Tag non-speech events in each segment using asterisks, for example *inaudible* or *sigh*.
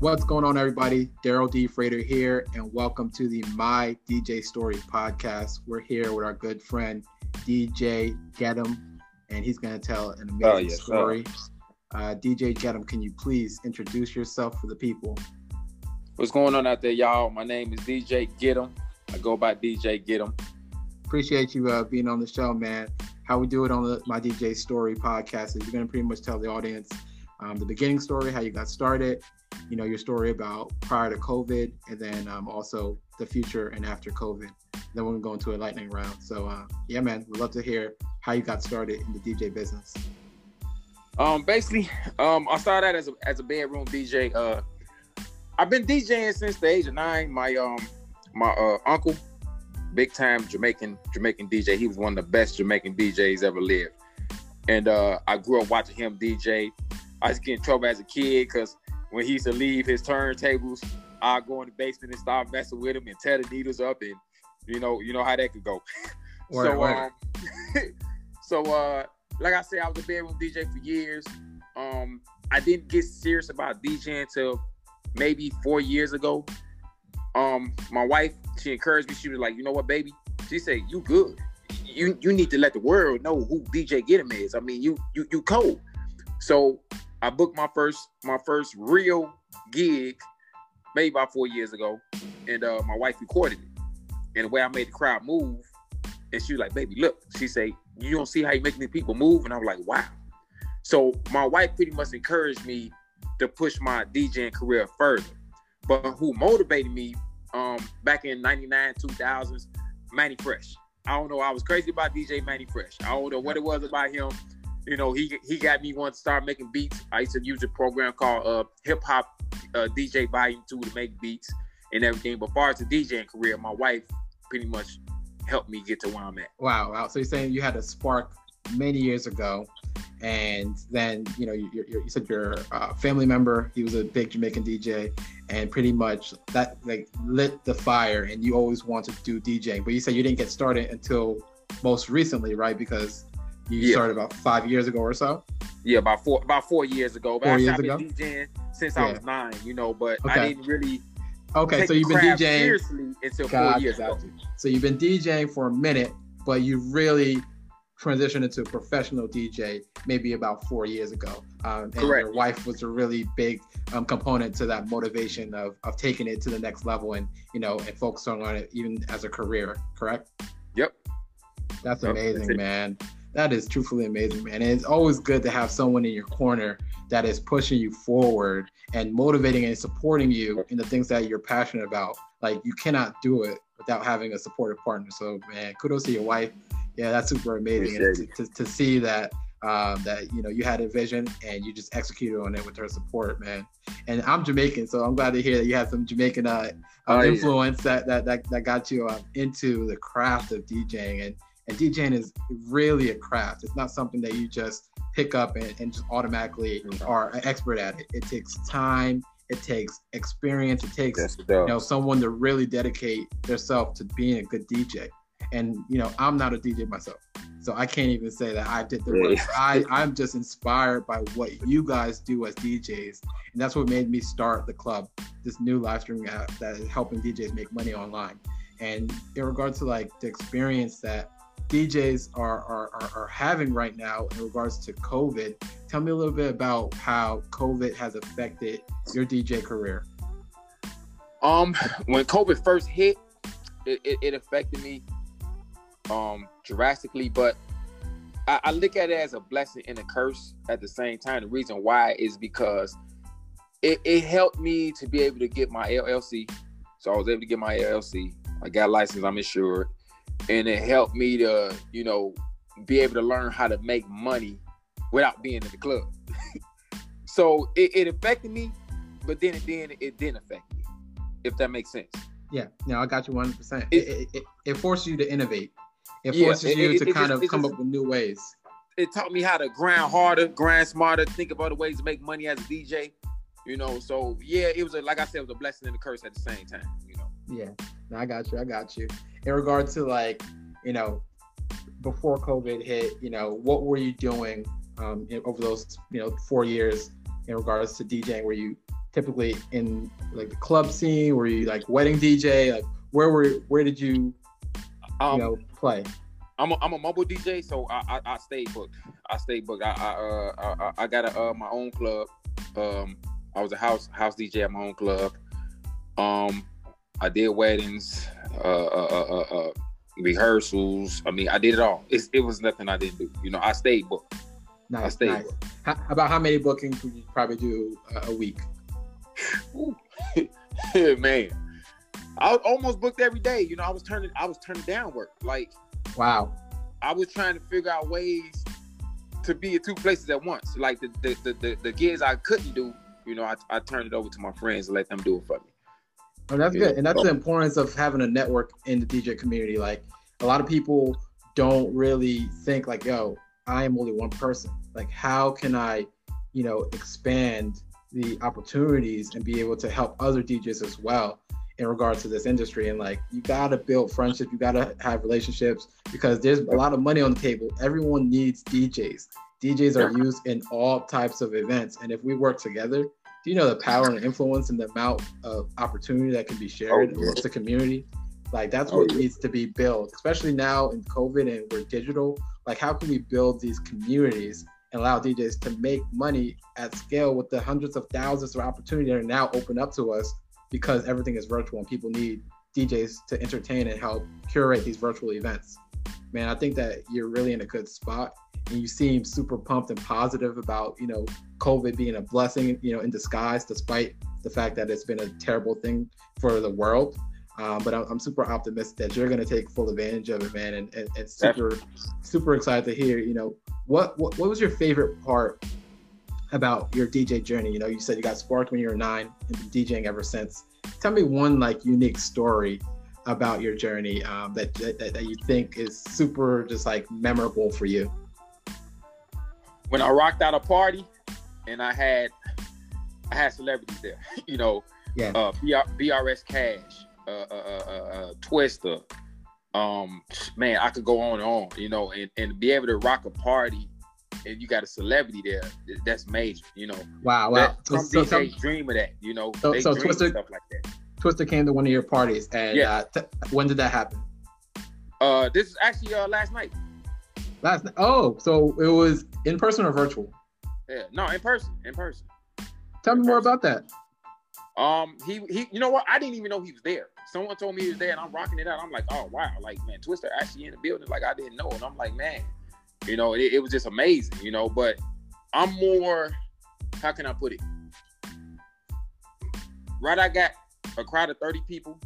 What's going on, everybody? Daryl D. Frater here, and welcome to the My DJ Story podcast. We're here with our good friend DJ Gedham, and he's going to tell an amazing oh, yes, story. Uh, DJ Gedham, can you please introduce yourself for the people? What's going on out there, y'all? My name is DJ Gedham. I go by DJ Gedham. Appreciate you uh, being on the show, man. How we do it on the My DJ Story podcast is you're going to pretty much tell the audience um, the beginning story, how you got started, you know, your story about prior to COVID, and then um, also the future and after COVID. Then we're gonna go into a lightning round. So uh, yeah, man, we'd love to hear how you got started in the DJ business. Um, basically, um, I started out as a as a bedroom DJ. Uh, I've been DJing since the age of nine. My um, my uh, uncle, big time Jamaican Jamaican DJ. He was one of the best Jamaican DJs ever lived, and uh, I grew up watching him DJ. I used to get in trouble as a kid because when he used to leave his turntables, I'd go in the basement and start messing with him and tear the needles up and you know, you know how that could go. *laughs* so um *laughs* so uh like I said, I was a bedroom DJ for years. Um I didn't get serious about DJing until maybe four years ago. Um, my wife, she encouraged me. She was like, you know what, baby? She said, you good. You you need to let the world know who DJ Gedham is. I mean, you you you cold. So I booked my first my first real gig maybe about four years ago, and uh, my wife recorded it. And the way I made the crowd move, and she was like, "Baby, look," she say, "You don't see how you making the people move?" And I was like, "Wow." So my wife pretty much encouraged me to push my DJing career further. But who motivated me um, back in '99, 2000s, Mannie Fresh. I don't know. I was crazy about DJ Mannie Fresh. I don't know what it was about him you know, he he got me want to start making beats. I used to use a program called uh, Hip Hop uh, DJ Volume Two to make beats and everything. But far as the DJing career, my wife pretty much helped me get to where I'm at. Wow, wow. So you're saying you had a spark many years ago, and then you know you, you, you said your uh, family member he was a big Jamaican DJ, and pretty much that like lit the fire, and you always wanted to do DJing. But you said you didn't get started until most recently, right? Because you yeah. started about five years ago or so. Yeah, about four about four years ago. But four years I've been ago? DJing since yeah. I was nine, you know, but okay. I didn't really Okay, so you've been DJing seriously until four years ago. So you've been DJing for a minute, but you really transitioned into a professional DJ maybe about four years ago. Um, and Correct. your wife was a really big um, component to that motivation of, of taking it to the next level and you know and focusing on it even as a career. Correct? Yep. That's amazing, That's man that is truthfully amazing, man. And it's always good to have someone in your corner that is pushing you forward and motivating and supporting you in the things that you're passionate about. Like you cannot do it without having a supportive partner. So man, kudos to your wife. Yeah, that's super amazing. To, to, to, see that um, that you know you had a vision and you just executed on it with her support, man. And I'm Jamaican, so I'm glad to hear that you have some Jamaican uh, uh, oh, influence yeah. that, that that that got you uh, into the craft of DJing and and DJing is really a craft. It's not something that you just pick up and, and just automatically mm-hmm. are an expert at it. It takes time. It takes experience. It takes you know someone to really dedicate themselves to being a good DJ. And you know, I'm not a DJ myself, so I can't even say that I did the work. I I'm just inspired by what you guys do as DJs, and that's what made me start the club, this new live streaming app that is helping DJs make money online. And in regards to like the experience that DJs are, are, are, are having right now in regards to COVID. Tell me a little bit about how COVID has affected your DJ career. Um, when COVID first hit, it, it, it affected me um drastically, but I, I, look at it as a blessing and a curse at the same time. The reason why is because it, it helped me to be able to get my LLC. So I was able to get my LLC. I got license, I'm insured and it helped me to you know be able to learn how to make money without being in the club. *laughs* So it, it, affected me but then it then it didn't affect me if that makes sense. Yeah no i got you 100% it, it, it, it forces you to innovate. It forces yeah, you to kind just, of come just, up with new ways. It taught me how to grind harder grind smarter think of other ways to make money as a dj you know so yeah it was a, like i said it was a blessing and a curse at the same time you know. Yeah i got you i got you in regard to like, you know, before COVID hit, you know, what were you doing um, in, over those, you know, four years in regards to DJing? Were you typically in like the club scene? Were you like wedding DJ? Like where were where did you um, you know play? I'm a, I'm a mobile DJ, so I, I, I stayed booked. I stay booked. I I uh, I, I got a, uh, my own club. Um, I was a house house DJ at my own club. Um, I did weddings, uh, uh, uh, uh, rehearsals. I mean, I did it all. It's, it was nothing I didn't do. You know, I stayed booked. Nice, I stayed nice. Booked. How, about how many bookings would you probably do a week? *laughs* Man, I almost booked every day. You know, I was turning I was turning down work. Like, wow. I was trying to figure out ways to be at two places at once. Like the the the, the, the gigs I couldn't do, you know, I, I turned it over to my friends and let them do it for me. Oh, that's good. And that's the importance of having a network in the DJ community. Like a lot of people don't really think like, yo, I am only one person. Like, how can I, you know, expand the opportunities and be able to help other DJs as well in regards to this industry. And like, you gotta build friendships, you gotta have relationships because there's a lot of money on the table. Everyone needs DJs. DJs are used in all types of events, and if we work together, do you know the power and influence and the amount of opportunity that can be oh, shared oh, amongst the community? Like that's oh, what oh, needs to be built, especially now in COVID and we're digital. Like, how can we build these communities and allow DJs to make money at scale with the hundreds of thousands of opportunities that are now open up to us because everything is virtual and people need DJs to entertain and help curate these virtual events. Man, I think that you're really in a good spot and you seem super pumped and positive about, you know, COVID being a blessing, you know, in disguise, despite the fact that it's been a terrible thing for the world. Um, but I'm, I'm, super optimistic that you're going to take full advantage of it, man, and, and, and super, super excited to hear. You know, what, what what was your favorite part about your DJ journey? You know, you said you got sparked when you were nine and been DJing ever since. Tell me one like unique story about your journey um, that, that that you think is super just like memorable for you. When I rocked out a party, and I had I had celebrities there. *laughs* you know, yeah, uh, BR, BRS Kash, uh, uh, uh, uh, Twista. Um, man, I could go on and on. You know, and and be able to rock a party and you got a celebrity there, that's major. You know. Wow, wow. So, some so, DJs so, dream of that. You know, so, so Twista, stuff like that. Twista came to one of your parties, and yeah. Uh, t- when did that happen? Uh, this is actually uh last night. Last night. Oh, so it was in person or virtual? Yeah, no, in person, in person. Tell in me person. more about that. Um, he he, you know what? I didn't even know he was there. Someone told me he was there, and I'm rocking it out. I'm like, oh wow, like man, Twista actually in the building. Like I didn't know, and I'm like, man, you know, it, it was just amazing, you know. But I'm more, how can I put it? Right, I got a crowd of 30 people,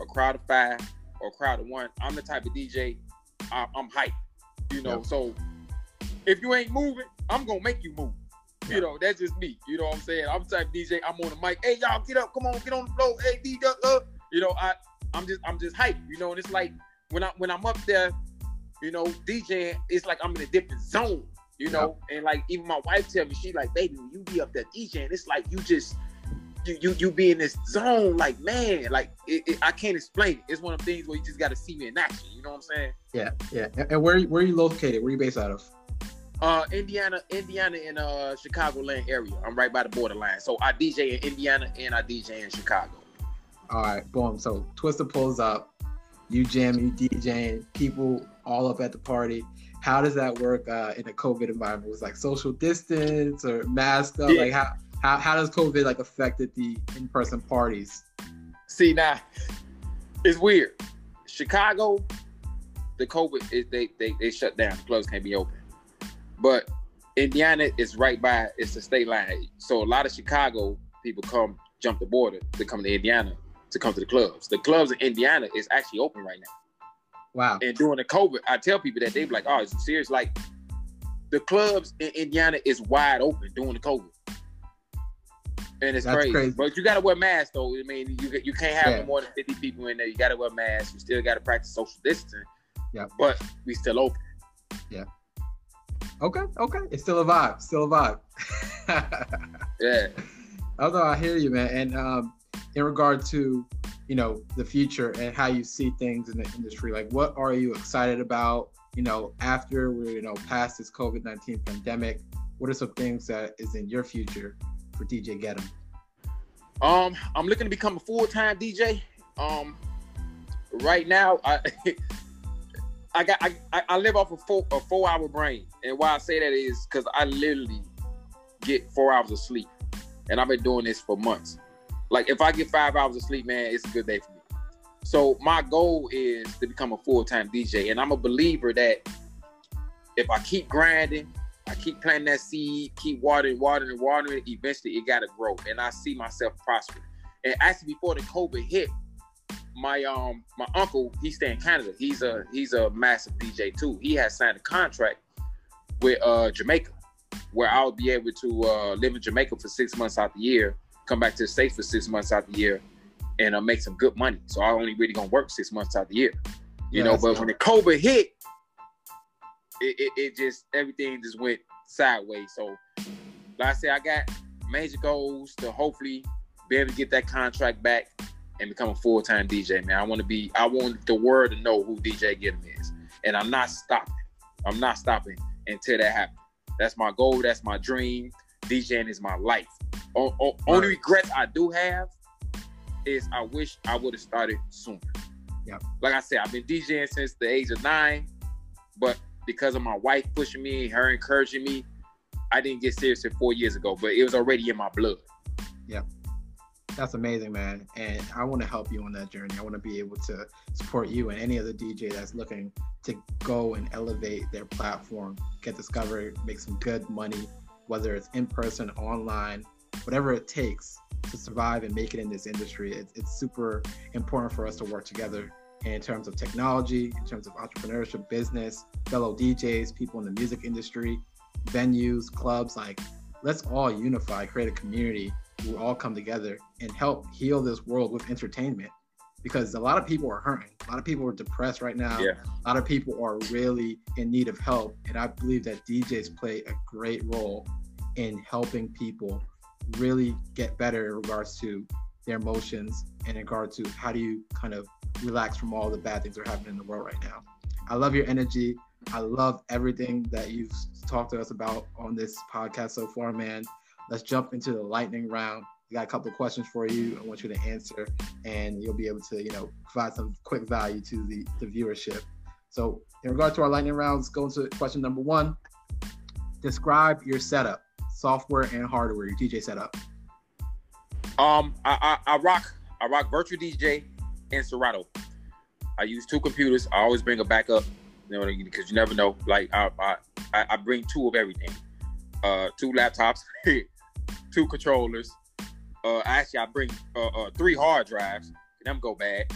a crowd of five, or a crowd of one. I'm the type of DJ, I, am hype, you know. So if you ain't moving, I'm gonna make you move. You know, that's just me. You know what I'm saying? I'm type DJ. I'm on the mic. Hey, y'all, get up! Come on, get on the floor. Hey, DJ, uh, you know, I, I'm just, I'm just hype. You know, and it's like when I, when I'm up there, you know, DJing, it's like I'm in a different zone, you know. Yep. And like even my wife tell me, she like, baby, when you be up there DJing, it's like you just you you you be in this zone, like man, like it, it, I can't explain it. It's one of the things where you just got to see me in action. You know what I'm saying? Yeah, yeah. And where where are you located? Where are you based out of? Uh, Indiana, Indiana, in uh Chicagoland area. I'm right by the borderline. So I DJ in Indiana and I DJ in Chicago. All right, boom. So Twista pulls up, you jam, you DJing, people all up at the party. How does that work uh, in a COVID environment? Was like social distance or mask up? Yeah. Like how, how how does COVID like affected the in person parties? See now, it's weird. Chicago, the COVID is they they they shut down. The clubs can't be open. But Indiana is right by it's the state line. So a lot of Chicago people come jump the border to come to Indiana to come to the clubs. The clubs in Indiana is actually open right now. Wow. And during the COVID, I tell people that they be like, oh, it's serious. Like the clubs in Indiana is wide open during the COVID. And it's crazy. crazy. But you gotta wear masks though. I mean, you you can't have yeah. more than 50 people in there. You gotta wear masks. You still gotta practice social distancing. Yeah. But we still open. Yeah. Okay, okay. It's still a vibe. Still a vibe. *laughs* yeah. Although I hear you, man. And um, in regard to you know the future and how you see things in the industry like what are you excited about you know after we're you know past this covid-19 pandemic what are some things that is in your future for dj get 'em Um, I'm looking to become a full time DJ. Um, right now, I *laughs* I got I, I live off a four a four hour brain, and why I say that is because I literally get four hours of sleep, and I've been doing this for months. Like if I get five hours of sleep, man, it's a good day for me. So my goal is to become a full time DJ, and I'm a believer that if I keep grinding, I keep planting that seed, keep watering, watering, watering, eventually it gotta grow, and I see myself prospering. And actually, before the COVID hit, my um my uncle he stay in Canada. He's a he's a massive DJ too. He has signed a contract with uh Jamaica, where I'll be able to uh, live in Jamaica for six months out the year, come back to the states for six months out the year, and uh, make some good money. So I only really gonna work six months out the year, you yeah, know. But when the COVID hit, it, it, it just everything just went sideways. So like I said, I got major goals to hopefully be able to get that contract back and become a full time DJ, man. I want to be, I want the world to know who DJ Gideon is. And I'm not stopping. I'm not stopping until that happens. That's my goal. That's my dream. DJing is my life. O- o- only regrets I do have is I wish I would have started sooner. Yeah. Like I said, I've been DJing since the age of nine, but because of my wife pushing me, her encouraging me, I didn't get serious four years ago, but it was already in my blood. Yeah. That's amazing, man. And I want to help you on that journey. I want to be able to support you and any other DJ that's looking to go and elevate their platform, get discovered, make some good money, whether it's in person, online, whatever it takes to survive and make it in this industry. It's, it's super important for us to work together in terms of technology, in terms of entrepreneurship, business, fellow DJs, people in the music industry, venues, clubs. Like, let's all unify, create a community we all come together and help heal this world with entertainment because a lot of people are hurting. A lot of people are depressed right now. Yeah. A lot of people are really in need of help. And I believe that DJs play a great role in helping people really get better in regards to their emotions and in regard to how do you kind of relax from all the bad things that are happening in the world right now. I love your energy. I love everything that you've talked to us about on this podcast so far, man let's jump into the lightning round. We got a couple of questions for you. I want you to answer, and you'll be able to, you know, provide some quick value to the, the viewership. So, in regard to our lightning rounds, go into question number one. Describe your setup, software and hardware, your DJ setup. Um, I, I, I rock I rock Virtual DJ and Serato. I use two computers. I always bring a backup, you know, because you never know. Like I, I, I bring two of everything. Uh, two laptops, *laughs* two controllers. Uh, actually, I bring uh, uh, three hard drives. Them go bad.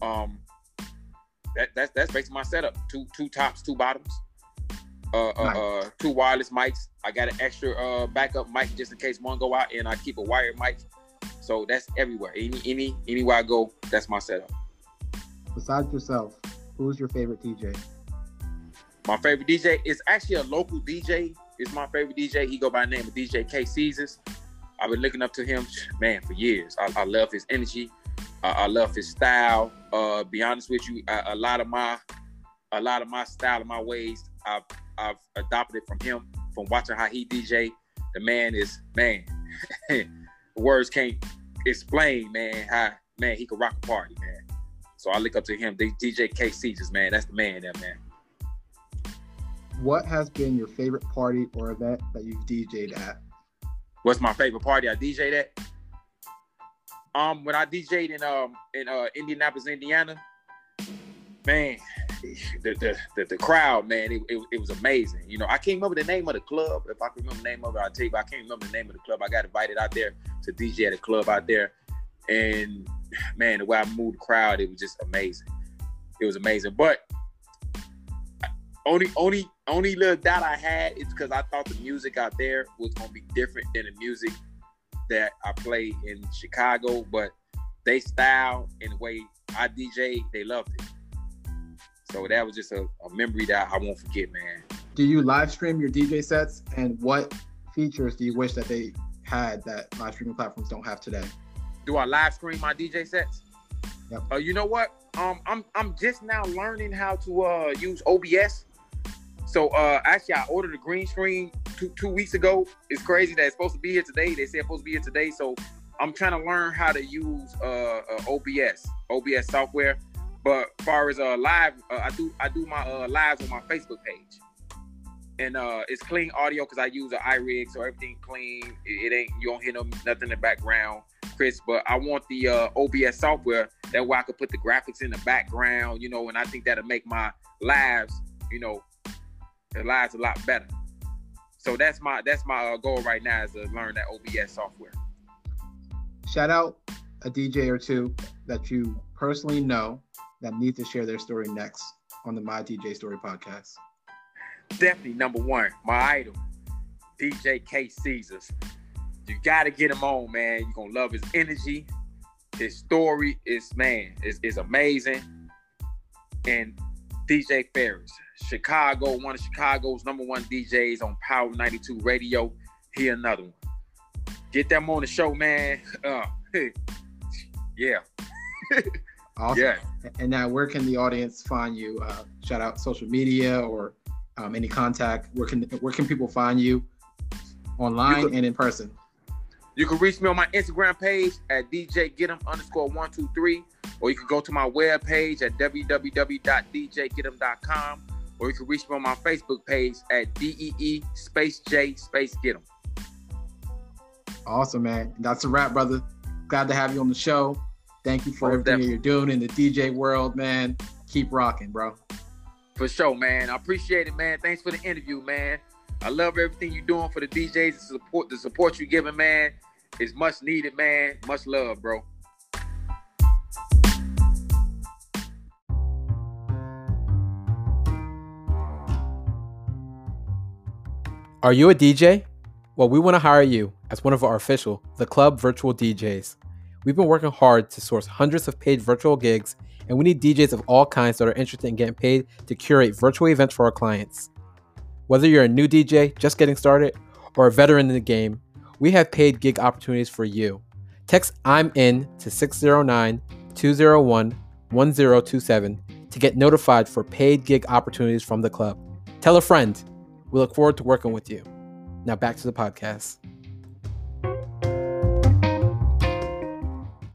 Um, that that's that's basically my setup. Two two tops, two bottoms. Uh, uh, nice. uh, two wireless mics. I got an extra uh backup mic just in case one go out, and I keep a wired mic. So that's everywhere. Any any anywhere I go, that's my setup. Besides yourself, who's your favorite DJ? My favorite DJ is actually a local DJ is my favorite DJ. He go by the name of DJ K Caesars. I've been looking up to him, man, for years. I, I love his energy. Uh, I love his style. Uh, be honest with you, a, a, lot of my, a lot of my style and my ways, I've I've adopted it from him. From watching how he DJ, the man is man. *laughs* words can't explain, man. How man he could rock a party, man. So I look up to him. DJ K Caesars, man. That's the man, there, man what has been your favorite party or event that you've DJ'd at? What's my favorite party I DJ'd at? Um, when I DJ'd in um in uh Indianapolis, Indiana, man, the the the, the crowd, man, it, it, it, was amazing. You know, I can't remember the name of the club. If I can remember the name of it, I'll tell you. But I can't remember the name of the club. I got invited out there to DJ at a club out there, and man, the way I moved the crowd, it was just amazing. It was amazing. But only only only little doubt I had is because I thought the music out there was gonna be different than the music that I play in Chicago, but they style and the way I DJ, they loved it. So that was just a, a memory that I won't forget, man. Do you live stream your DJ sets and what features do you wish that they had that live streaming platforms don't have today? Do I live stream my DJ sets? Yep. Uh, you know what? Um, I'm I'm just now learning how to uh, use OBS. So uh, actually, I ordered a green screen two, two weeks ago. It's crazy that it's supposed to be here today. They said it's supposed to be here today. So I'm trying to learn how to use uh, uh OBS, OBS software. But as far as uh live, uh, I do I do my uh lives on my Facebook page, and uh it's clean audio because I use an iRig, so everything clean. It, it, ain't you don't hear no nothing in the background, Chris. But I want the uh, OBS software that way I could put the graphics in the background, you know, and I think that'll make my lives, you know, the lives a lot better. So that's my that's my uh, goal right now is to learn that OBS software. Shout out a DJ or two that you personally know that need to share their story next on the My DJ Story podcast. Definitely number one, my idol, DJ K Caesars. You gotta get him on, man. You're gonna love his energy. His story is man, is, is amazing. And DJ Ferris, Chicago, one of Chicago's number one DJs on Power 92 Radio. He another one. Get them on the show, man. *laughs* Uh, *laughs* yeah. *laughs* awesome. Yeah. And now, where can the audience find you? Uh, shout out social media or um, any contact. Where can where can people find you online you and in person? You can reach me on my Instagram page at DJ Get underscore one two three, or you can go to my web page at www.djgetem.com, or you can reach me on my Facebook page at DEE space J space Get Awesome, man. That's a wrap, brother. Glad to have you on the show. Thank you for Most everything you're doing in the DJ world, man. Keep rocking, bro. For sure, man. I appreciate it, man. Thanks for the interview, man. I love everything you're doing for the DJs. The support, the support you're giving, man, is much needed, man. Much love, bro. Are you a DJ? Well, we want to hire you as one of our official The Club virtual DJs. We've been working hard to source hundreds of paid virtual gigs, and we need DJs of all kinds that are interested in getting paid to curate virtual events for our clients. Whether you're a new DJ just getting started or a veteran in the game, we have paid gig opportunities for you. Text I'm in to 609 201 1027 to get notified for paid gig opportunities from the club. Tell a friend. We look forward to working with you. Now back to the podcast.